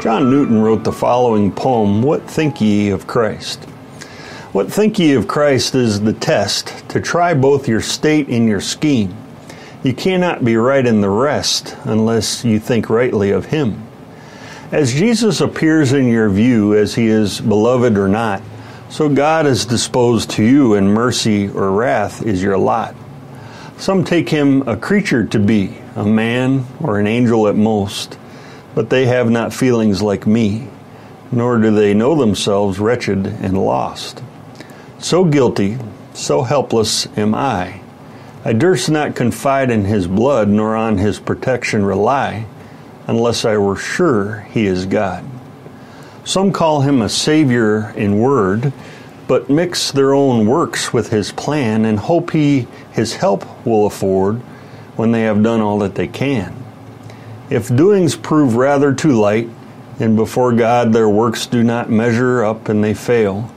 John Newton wrote the following poem What Think Ye of Christ? What think ye of Christ is the test to try both your state and your scheme. You cannot be right in the rest unless you think rightly of Him. As Jesus appears in your view as He is beloved or not, so God is disposed to you, and mercy or wrath is your lot. Some take Him a creature to be, a man or an angel at most but they have not feelings like me, nor do they know themselves wretched and lost. So guilty, so helpless am I. I durst not confide in his blood, nor on his protection rely, unless I were sure he is God. Some call him a Savior in word, but mix their own works with his plan and hope he his help will afford when they have done all that they can. If doings prove rather too light, and before God their works do not measure up and they fail,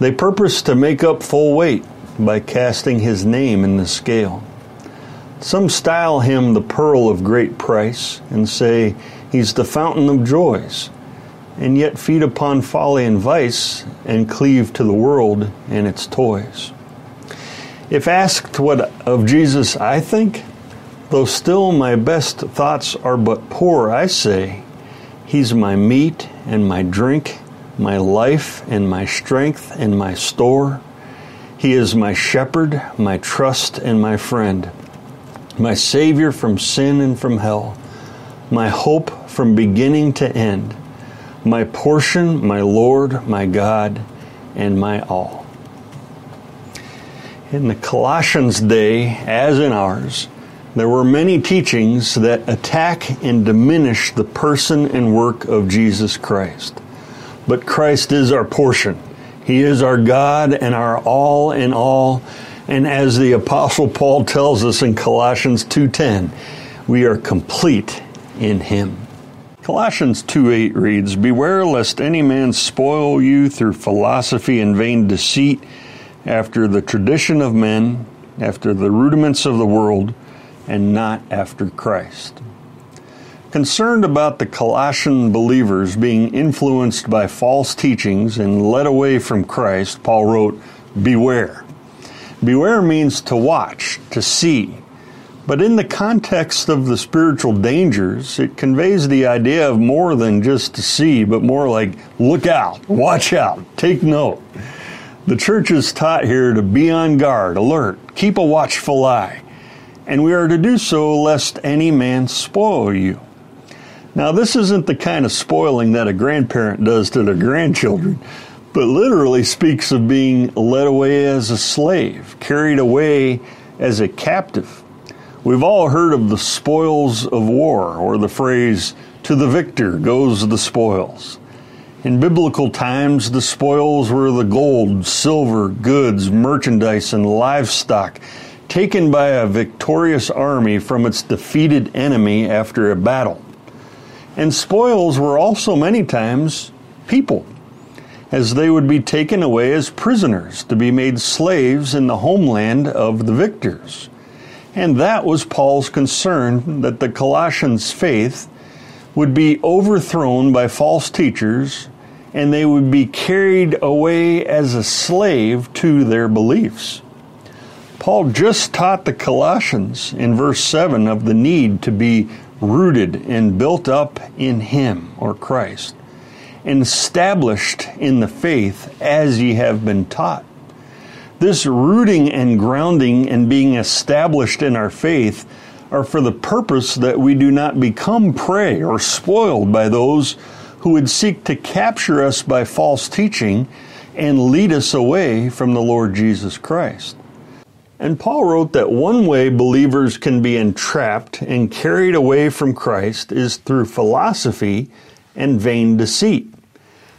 they purpose to make up full weight by casting his name in the scale. Some style him the pearl of great price and say he's the fountain of joys, and yet feed upon folly and vice and cleave to the world and its toys. If asked what of Jesus I think, Though still my best thoughts are but poor, I say, He's my meat and my drink, my life and my strength and my store. He is my shepherd, my trust and my friend, my Savior from sin and from hell, my hope from beginning to end, my portion, my Lord, my God, and my all. In the Colossians day, as in ours, there were many teachings that attack and diminish the person and work of Jesus Christ. But Christ is our portion. He is our God and our all in all. And as the apostle Paul tells us in Colossians 2:10, we are complete in him. Colossians 2:8 reads, "Beware lest any man spoil you through philosophy and vain deceit, after the tradition of men, after the rudiments of the world, and not after Christ. Concerned about the Colossian believers being influenced by false teachings and led away from Christ, Paul wrote, Beware. Beware means to watch, to see. But in the context of the spiritual dangers, it conveys the idea of more than just to see, but more like look out, watch out, take note. The church is taught here to be on guard, alert, keep a watchful eye and we are to do so lest any man spoil you. Now, this isn't the kind of spoiling that a grandparent does to their grandchildren, but literally speaks of being led away as a slave, carried away as a captive. We've all heard of the spoils of war, or the phrase, to the victor goes the spoils. In biblical times, the spoils were the gold, silver, goods, merchandise, and livestock taken by a victorious army from its defeated enemy after a battle. And spoils were also many times people, as they would be taken away as prisoners to be made slaves in the homeland of the victors. And that was Paul's concern that the Colossians' faith would be overthrown by false teachers and they would be carried away as a slave to their beliefs. Paul just taught the Colossians in verse 7 of the need to be rooted and built up in Him or Christ, and established in the faith as ye have been taught. This rooting and grounding and being established in our faith are for the purpose that we do not become prey or spoiled by those who would seek to capture us by false teaching and lead us away from the Lord Jesus Christ. And Paul wrote that one way believers can be entrapped and carried away from Christ is through philosophy and vain deceit.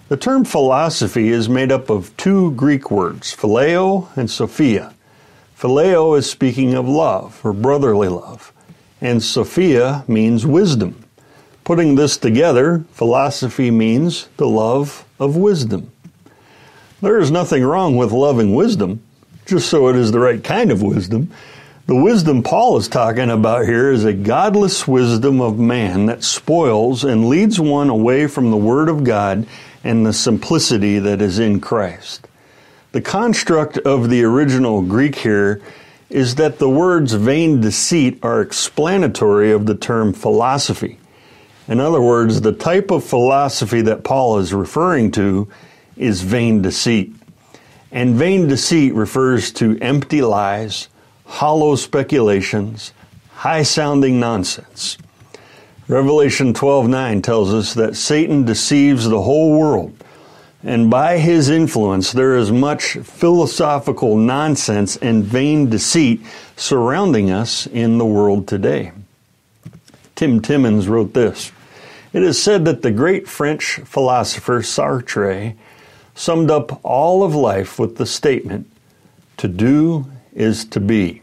The term philosophy is made up of two Greek words, phileo and sophia. Phileo is speaking of love or brotherly love, and sophia means wisdom. Putting this together, philosophy means the love of wisdom. There is nothing wrong with loving wisdom, just so it is the right kind of wisdom. The wisdom Paul is talking about here is a godless wisdom of man that spoils and leads one away from the Word of God and the simplicity that is in Christ. The construct of the original Greek here is that the words vain deceit are explanatory of the term philosophy. In other words, the type of philosophy that Paul is referring to is vain deceit. And vain deceit refers to empty lies, hollow speculations, high sounding nonsense. Revelation 12:9 tells us that Satan deceives the whole world. And by his influence, there is much philosophical nonsense and vain deceit surrounding us in the world today. Tim Timmins wrote this it is said that the great French philosopher Sartre summed up all of life with the statement, To do is to be.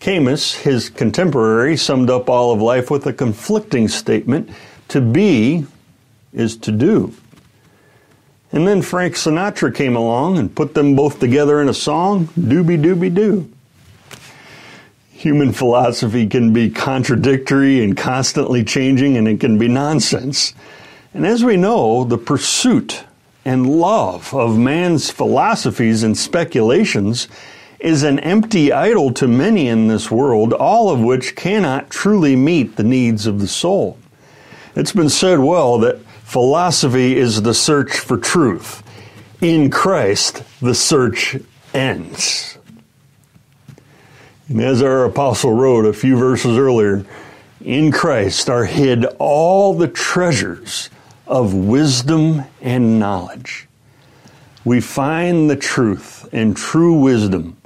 Camus, his contemporary, summed up all of life with a conflicting statement, To be is to do. And then Frank Sinatra came along and put them both together in a song, Doobie Doobie Doo. Human philosophy can be contradictory and constantly changing, and it can be nonsense. And as we know, the pursuit and love of man's philosophies and speculations is an empty idol to many in this world, all of which cannot truly meet the needs of the soul. It's been said well that philosophy is the search for truth. In Christ, the search ends. And as our apostle wrote a few verses earlier, in Christ are hid all the treasures of wisdom and knowledge. We find the truth and true wisdom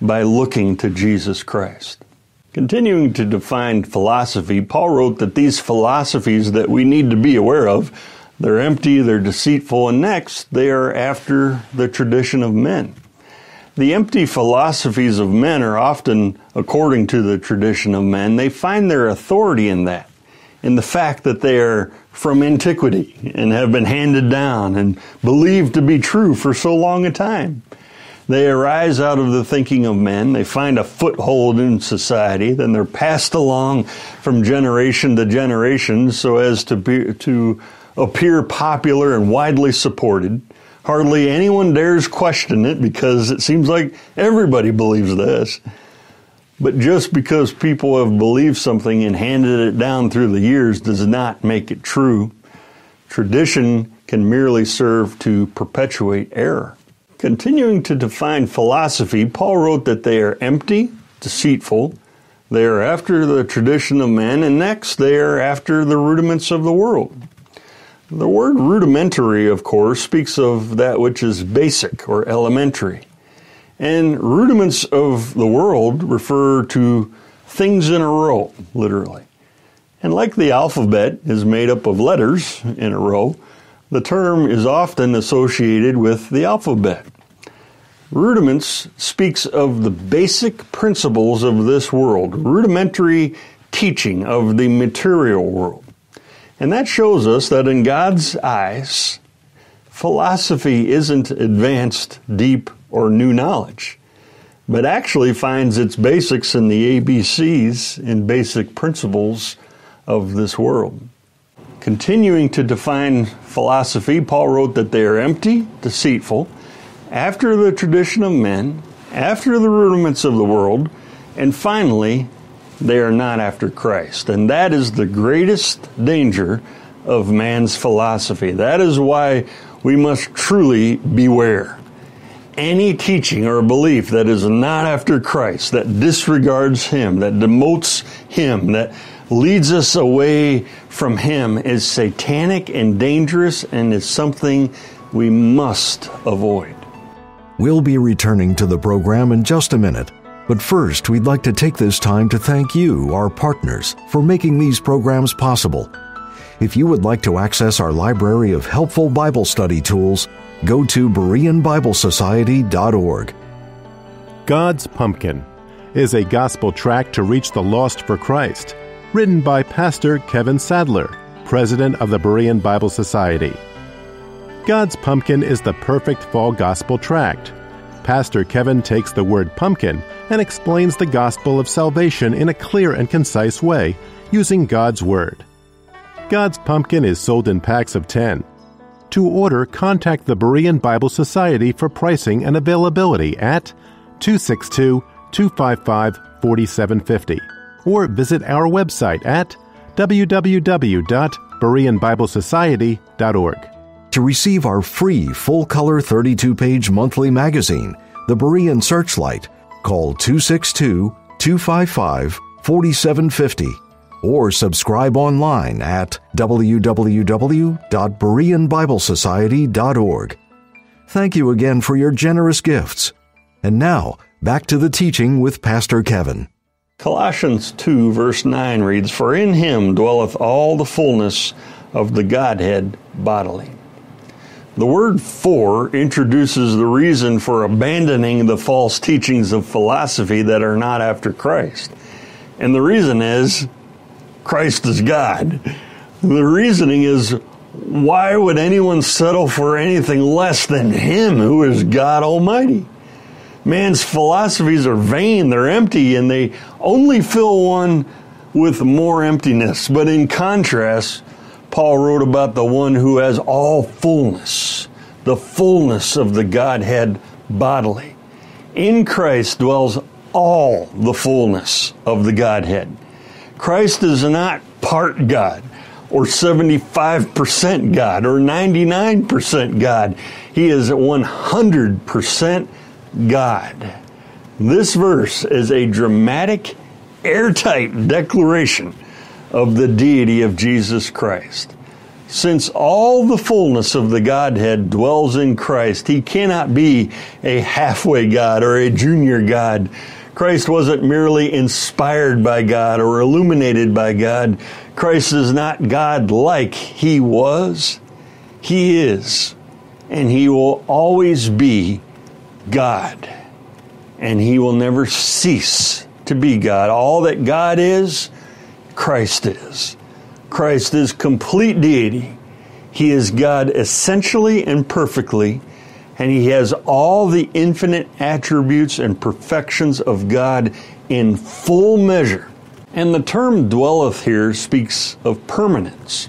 by looking to Jesus Christ. Continuing to define philosophy, Paul wrote that these philosophies that we need to be aware of, they're empty, they're deceitful, and next, they are after the tradition of men. The empty philosophies of men are often, according to the tradition of men, they find their authority in that, in the fact that they are from antiquity and have been handed down and believed to be true for so long a time. They arise out of the thinking of men. They find a foothold in society. Then they're passed along from generation to generation so as to be, to appear popular and widely supported. Hardly anyone dares question it because it seems like everybody believes this. But just because people have believed something and handed it down through the years does not make it true. Tradition can merely serve to perpetuate error. Continuing to define philosophy, Paul wrote that they are empty, deceitful, they are after the tradition of men, and next they are after the rudiments of the world. The word rudimentary, of course, speaks of that which is basic or elementary. And rudiments of the world refer to things in a row, literally. And like the alphabet is made up of letters in a row, the term is often associated with the alphabet. Rudiments speaks of the basic principles of this world, rudimentary teaching of the material world. And that shows us that in God's eyes, philosophy isn't advanced, deep, or new knowledge, but actually finds its basics in the ABCs and basic principles of this world. Continuing to define philosophy, Paul wrote that they are empty, deceitful, after the tradition of men, after the rudiments of the world, and finally they are not after Christ. And that is the greatest danger of man's philosophy. That is why we must truly beware. Any teaching or belief that is not after Christ, that disregards Him, that demotes Him, that leads us away from Him is satanic and dangerous and is something we must avoid. We'll be returning to the program in just a minute. But first, we'd like to take this time to thank you, our partners, for making these programs possible. If you would like to access our library of helpful Bible study tools, go to BereanBibleSociety.org. God's Pumpkin is a gospel tract to reach the lost for Christ, written by Pastor Kevin Sadler, president of the Berean Bible Society. God's Pumpkin is the perfect fall gospel tract. Pastor Kevin takes the word pumpkin and explains the gospel of salvation in a clear and concise way using God's Word. God's Pumpkin is sold in packs of 10. To order, contact the Berean Bible Society for pricing and availability at 262 255 4750 or visit our website at www.bereanbiblesociety.org. To receive our free full color 32 page monthly magazine, The Berean Searchlight, call 262 255 4750 or subscribe online at www.bereanbiblesociety.org. Thank you again for your generous gifts. And now, back to the teaching with Pastor Kevin. Colossians 2, verse 9 reads, For in him dwelleth all the fullness of the Godhead bodily. The word for introduces the reason for abandoning the false teachings of philosophy that are not after Christ. And the reason is Christ is God. The reasoning is why would anyone settle for anything less than Him who is God Almighty? Man's philosophies are vain, they're empty, and they only fill one with more emptiness. But in contrast, Paul wrote about the one who has all fullness, the fullness of the Godhead bodily. In Christ dwells all the fullness of the Godhead. Christ is not part God or 75% God or 99% God. He is 100% God. This verse is a dramatic, airtight declaration of the deity of Jesus Christ. Since all the fullness of the Godhead dwells in Christ, he cannot be a halfway God or a junior God Christ wasn't merely inspired by God or illuminated by God. Christ is not God like he was. He is. And he will always be God. And he will never cease to be God. All that God is, Christ is. Christ is complete deity. He is God essentially and perfectly and he has all the infinite attributes and perfections of God in full measure. And the term dwelleth here speaks of permanence.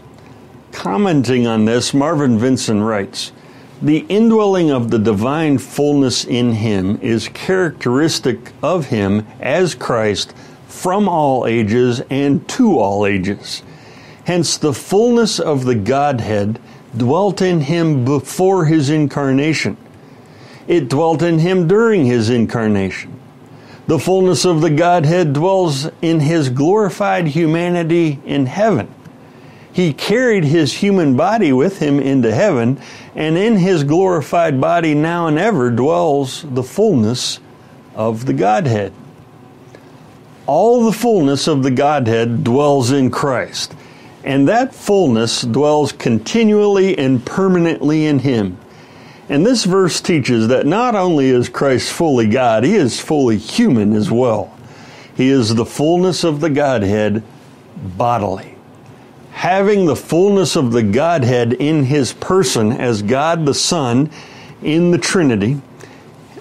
Commenting on this, Marvin Vincent writes The indwelling of the divine fullness in him is characteristic of him as Christ from all ages and to all ages. Hence, the fullness of the Godhead dwelt in him before his incarnation. It dwelt in him during his incarnation. The fullness of the Godhead dwells in his glorified humanity in heaven. He carried his human body with him into heaven, and in his glorified body now and ever dwells the fullness of the Godhead. All the fullness of the Godhead dwells in Christ. And that fullness dwells continually and permanently in Him. And this verse teaches that not only is Christ fully God, He is fully human as well. He is the fullness of the Godhead bodily. Having the fullness of the Godhead in His person as God the Son in the Trinity,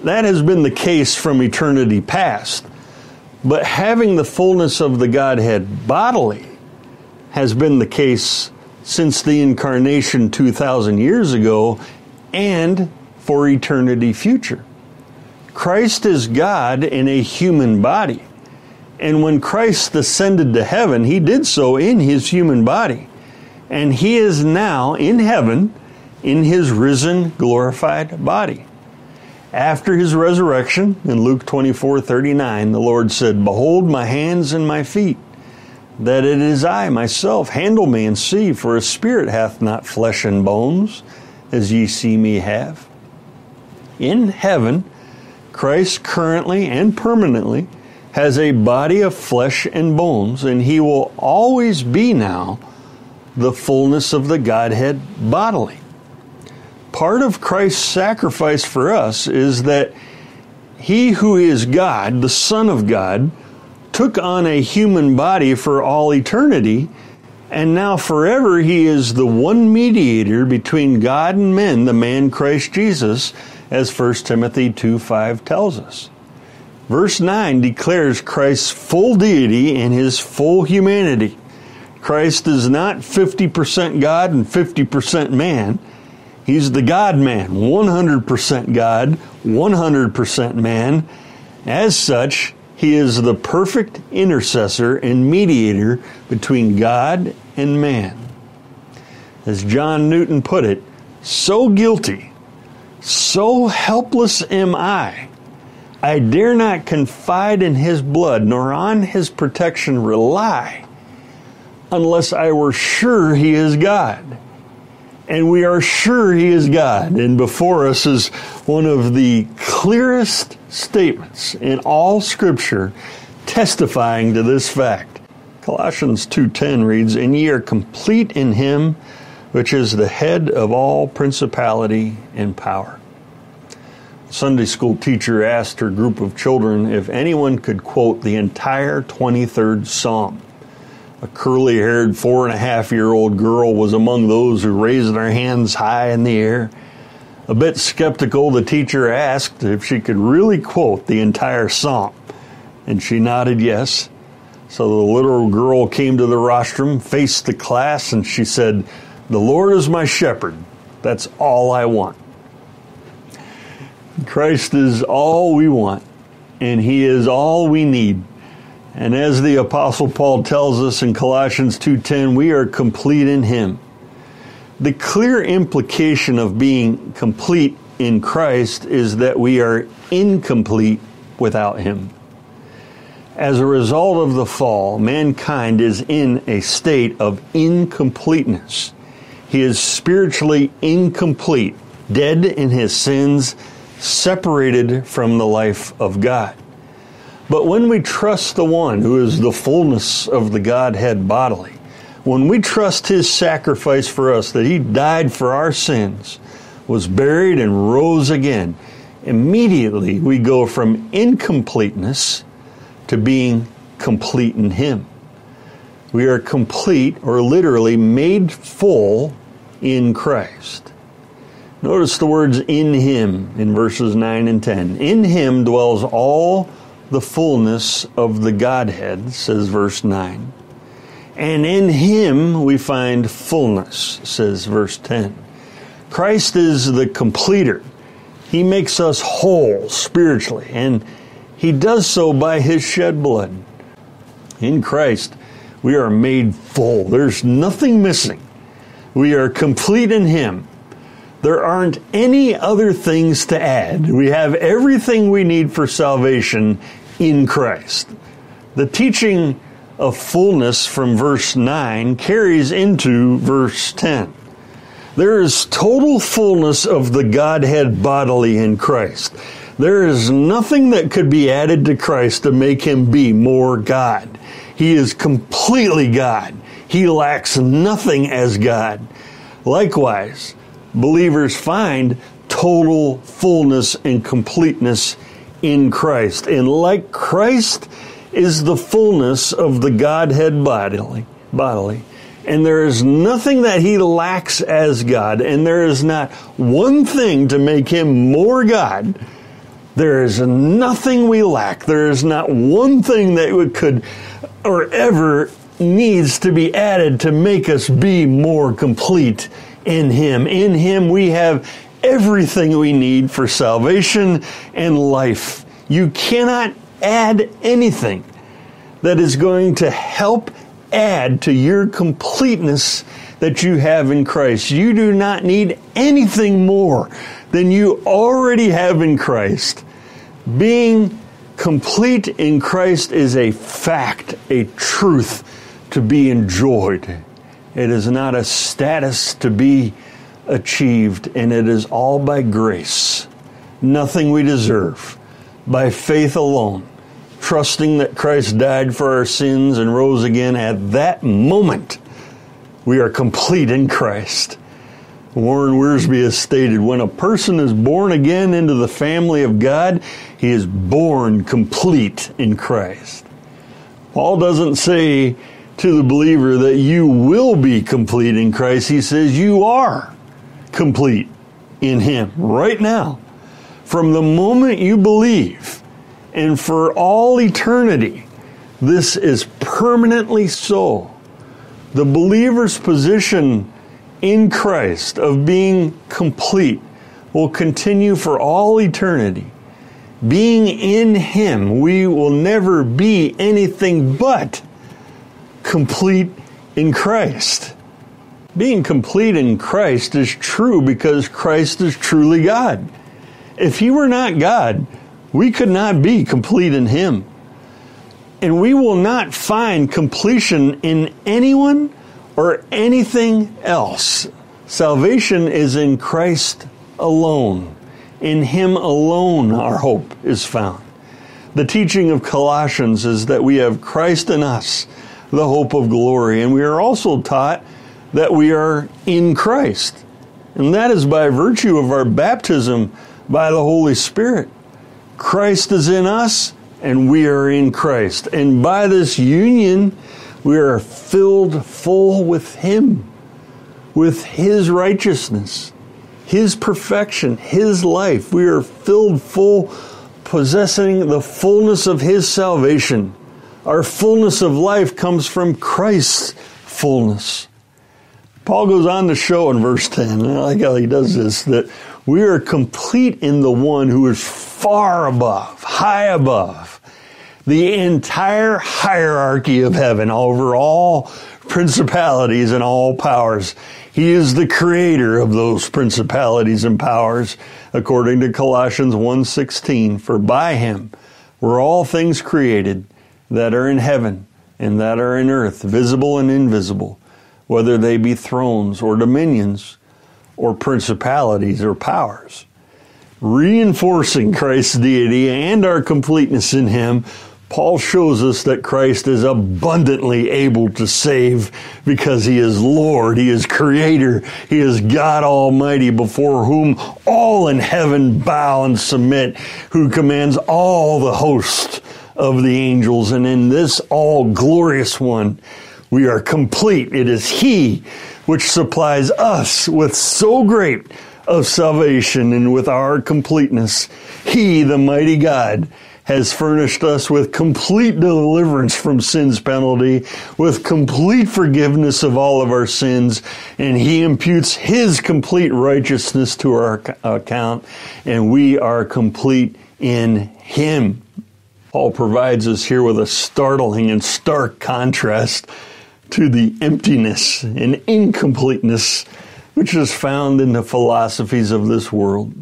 that has been the case from eternity past. But having the fullness of the Godhead bodily has been the case since the incarnation 2,000 years ago and for eternity future. Christ is God in a human body. And when Christ ascended to heaven, he did so in his human body. And he is now in heaven in his risen, glorified body. After his resurrection, in Luke 24 39, the Lord said, Behold my hands and my feet that it is I myself. Handle me and see, for a spirit hath not flesh and bones, as ye see me have. In heaven, Christ currently and permanently has a body of flesh and bones, and he will always be now the fullness of the Godhead bodily. Part of Christ's sacrifice for us is that he who is God, the Son of God, took on a human body for all eternity, and now forever he is the one mediator between God and men, the man Christ Jesus, as 1 Timothy 2 5 tells us. Verse 9 declares Christ's full deity and his full humanity. Christ is not 50% God and 50% man. He's the God man, 100% God, 100% man. As such, he is the perfect intercessor and mediator between God and man. As John Newton put it, so guilty, so helpless am I. I dare not confide in his blood, nor on his protection rely, unless I were sure he is God and we are sure He is God. And before us is one of the clearest statements in all Scripture testifying to this fact. Colossians 2:10 reads, "And ye are complete in him which is the head of all principality and power." Sunday school teacher asked her group of children if anyone could quote the entire 23rd Psalm. A curly haired four and a half year old girl was among those who raised their hands high in the air. A bit skeptical, the teacher asked if she could really quote the entire psalm, and she nodded yes. So the little girl came to the rostrum, faced the class, and she said, The Lord is my shepherd. That's all I want. Christ is all we want, and He is all we need. And as the apostle Paul tells us in Colossians 2:10, we are complete in him. The clear implication of being complete in Christ is that we are incomplete without him. As a result of the fall, mankind is in a state of incompleteness. He is spiritually incomplete, dead in his sins, separated from the life of God. But when we trust the one who is the fullness of the Godhead bodily, when we trust his sacrifice for us, that he died for our sins, was buried, and rose again, immediately we go from incompleteness to being complete in him. We are complete, or literally made full, in Christ. Notice the words in him in verses 9 and 10. In him dwells all the fullness of the Godhead, says verse 9. And in him we find fullness, says verse 10. Christ is the completer. He makes us whole spiritually, and he does so by his shed blood. In Christ, we are made full. There's nothing missing. We are complete in him. There aren't any other things to add. We have everything we need for salvation in Christ. The teaching of fullness from verse 9 carries into verse 10. There is total fullness of the Godhead bodily in Christ. There is nothing that could be added to Christ to make him be more God. He is completely God. He lacks nothing as God. Likewise, believers find total fullness and completeness in Christ. And like Christ is the fullness of the Godhead bodily, bodily. And there is nothing that he lacks as God, and there is not one thing to make him more God. There is nothing we lack. There is not one thing that could or ever needs to be added to make us be more complete in him. In him we have everything we need for salvation and life. You cannot add anything that is going to help add to your completeness that you have in Christ. You do not need anything more than you already have in Christ. Being complete in Christ is a fact, a truth to be enjoyed. It is not a status to be achieved, and it is all by grace. Nothing we deserve. By faith alone, trusting that Christ died for our sins and rose again at that moment. We are complete in Christ. Warren Wiersbe has stated when a person is born again into the family of God, he is born complete in Christ. Paul doesn't say to the believer that you will be complete in Christ. He says you are complete in Him right now. From the moment you believe and for all eternity, this is permanently so. The believer's position in Christ of being complete will continue for all eternity. Being in Him, we will never be anything but complete in Christ. Being complete in Christ is true because Christ is truly God. If He were not God, we could not be complete in Him. And we will not find completion in anyone or anything else. Salvation is in Christ alone. In Him alone, our hope is found. The teaching of Colossians is that we have Christ in us, the hope of glory, and we are also taught that we are in Christ. And that is by virtue of our baptism by the Holy Spirit. Christ is in us, and we are in Christ. And by this union, we are filled full with Him, with His righteousness, His perfection, His life. We are filled full, possessing the fullness of His salvation. Our fullness of life comes from Christ's fullness. Paul goes on to show in verse 10, and I like how he does this, that we are complete in the one who is far above, high above the entire hierarchy of heaven over all principalities and all powers. He is the creator of those principalities and powers according to Colossians 1:16 for by him were all things created that are in heaven and that are in earth visible and invisible whether they be thrones or dominions or principalities or powers reinforcing Christ's deity and our completeness in him Paul shows us that Christ is abundantly able to save because he is Lord, he is Creator, he is God Almighty before whom all in heaven bow and submit, who commands all the host of the angels. And in this all glorious one, we are complete. It is he which supplies us with so great of salvation and with our completeness. He, the mighty God, has furnished us with complete deliverance from sin's penalty, with complete forgiveness of all of our sins, and He imputes His complete righteousness to our account, and we are complete in Him. Paul provides us here with a startling and stark contrast to the emptiness and incompleteness which is found in the philosophies of this world,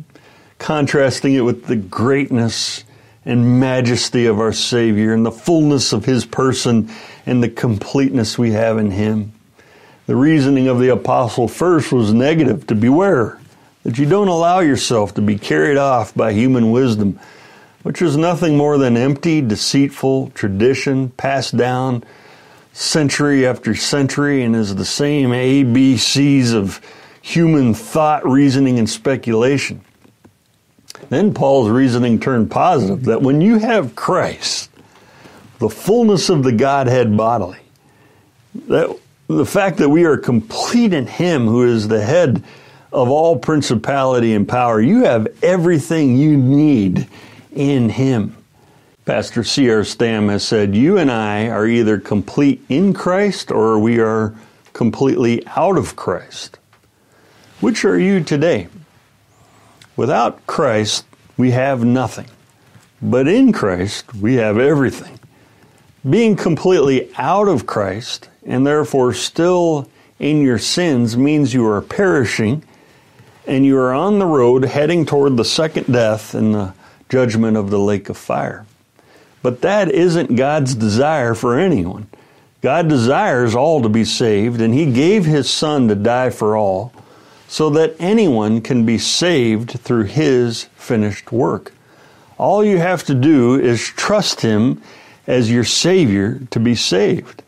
contrasting it with the greatness and majesty of our Savior and the fullness of His person and the completeness we have in Him. The reasoning of the apostle first was negative to beware that you don't allow yourself to be carried off by human wisdom, which is nothing more than empty, deceitful tradition passed down century after century and is the same ABCs of human thought, reasoning, and speculation. Then Paul's reasoning turned positive that when you have Christ, the fullness of the Godhead bodily, that the fact that we are complete in Him who is the head of all principality and power, you have everything you need in Him. Pastor C.R. Stam has said, You and I are either complete in Christ or we are completely out of Christ. Which are you today? Without Christ, we have nothing. But in Christ, we have everything. Being completely out of Christ, and therefore still in your sins, means you are perishing and you are on the road heading toward the second death and the judgment of the lake of fire. But that isn't God's desire for anyone. God desires all to be saved, and He gave His Son to die for all so that anyone can be saved through his finished work. All you have to do is trust him as your Savior to be saved.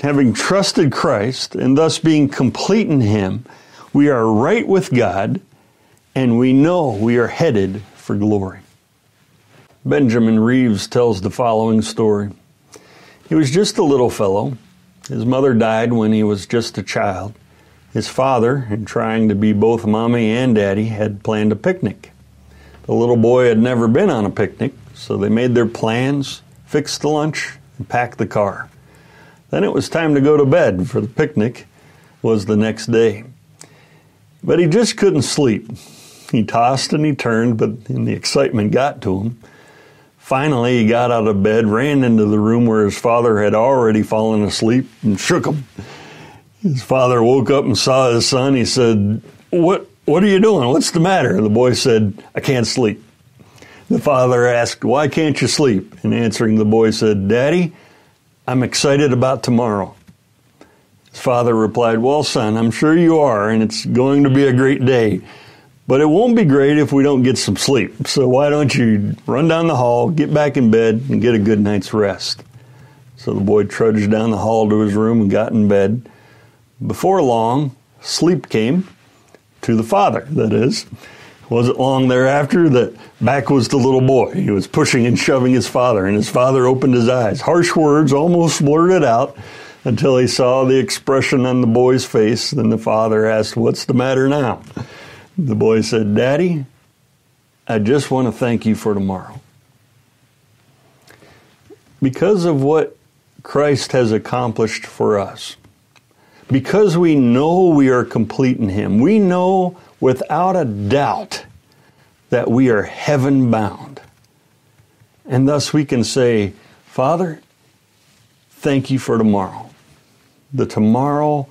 having trusted Christ and thus being complete in Him, we are right with God and we know we are headed for glory. Benjamin Reeves tells the following story. He was just a little fellow. His mother died when he was just a child. His father, in trying to be both mommy and daddy, had planned a picnic. The little boy had never been on a picnic, so they made their plans, fixed the lunch, and packed the car. Then it was time to go to bed, for the picnic was the next day. But he just couldn't sleep. He tossed and he turned, but the excitement got to him. Finally, he got out of bed, ran into the room where his father had already fallen asleep, and shook him. His father woke up and saw his son. He said, "What? What are you doing? What's the matter?" The boy said, "I can't sleep." The father asked, "Why can't you sleep?" And answering, the boy said, "Daddy, I'm excited about tomorrow." His father replied, Well, son, I'm sure you are, and it's going to be a great day. But it won't be great if we don't get some sleep. So why don't you run down the hall, get back in bed, and get a good night's rest? So the boy trudged down the hall to his room and got in bed. Before long, sleep came to the father, that is. Wasn't long thereafter that back was the little boy. He was pushing and shoving his father, and his father opened his eyes. Harsh words almost blurted out until he saw the expression on the boy's face. Then the father asked, What's the matter now? The boy said, Daddy, I just want to thank you for tomorrow. Because of what Christ has accomplished for us, because we know we are complete in Him, we know without a doubt that we are heaven bound. And thus we can say, Father, thank you for tomorrow the tomorrow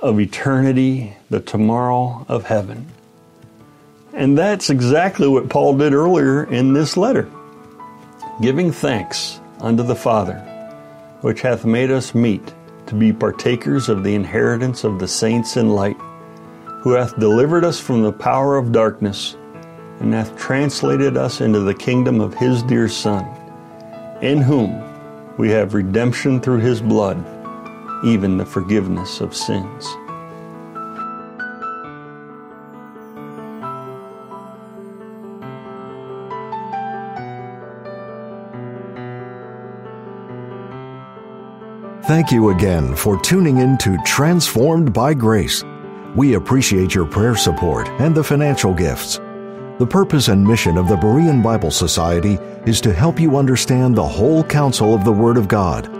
of eternity, the tomorrow of heaven. And that's exactly what Paul did earlier in this letter giving thanks unto the Father, which hath made us meet to be partakers of the inheritance of the saints in light, who hath delivered us from the power of darkness, and hath translated us into the kingdom of his dear Son, in whom we have redemption through his blood even the forgiveness of sins. Thank you again for tuning in to Transformed by Grace. We appreciate your prayer support and the financial gifts. The purpose and mission of the Berean Bible Society is to help you understand the whole counsel of the Word of God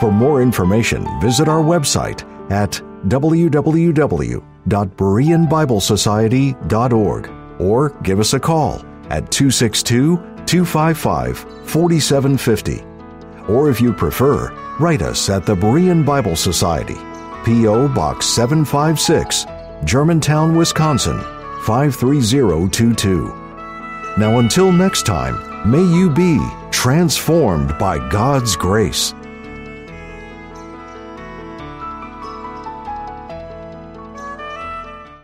for more information, visit our website at www.bereanbiblesociety.org or give us a call at 262 255 4750. Or if you prefer, write us at the Berean Bible Society, P.O. Box 756, Germantown, Wisconsin 53022. Now until next time, may you be transformed by God's grace.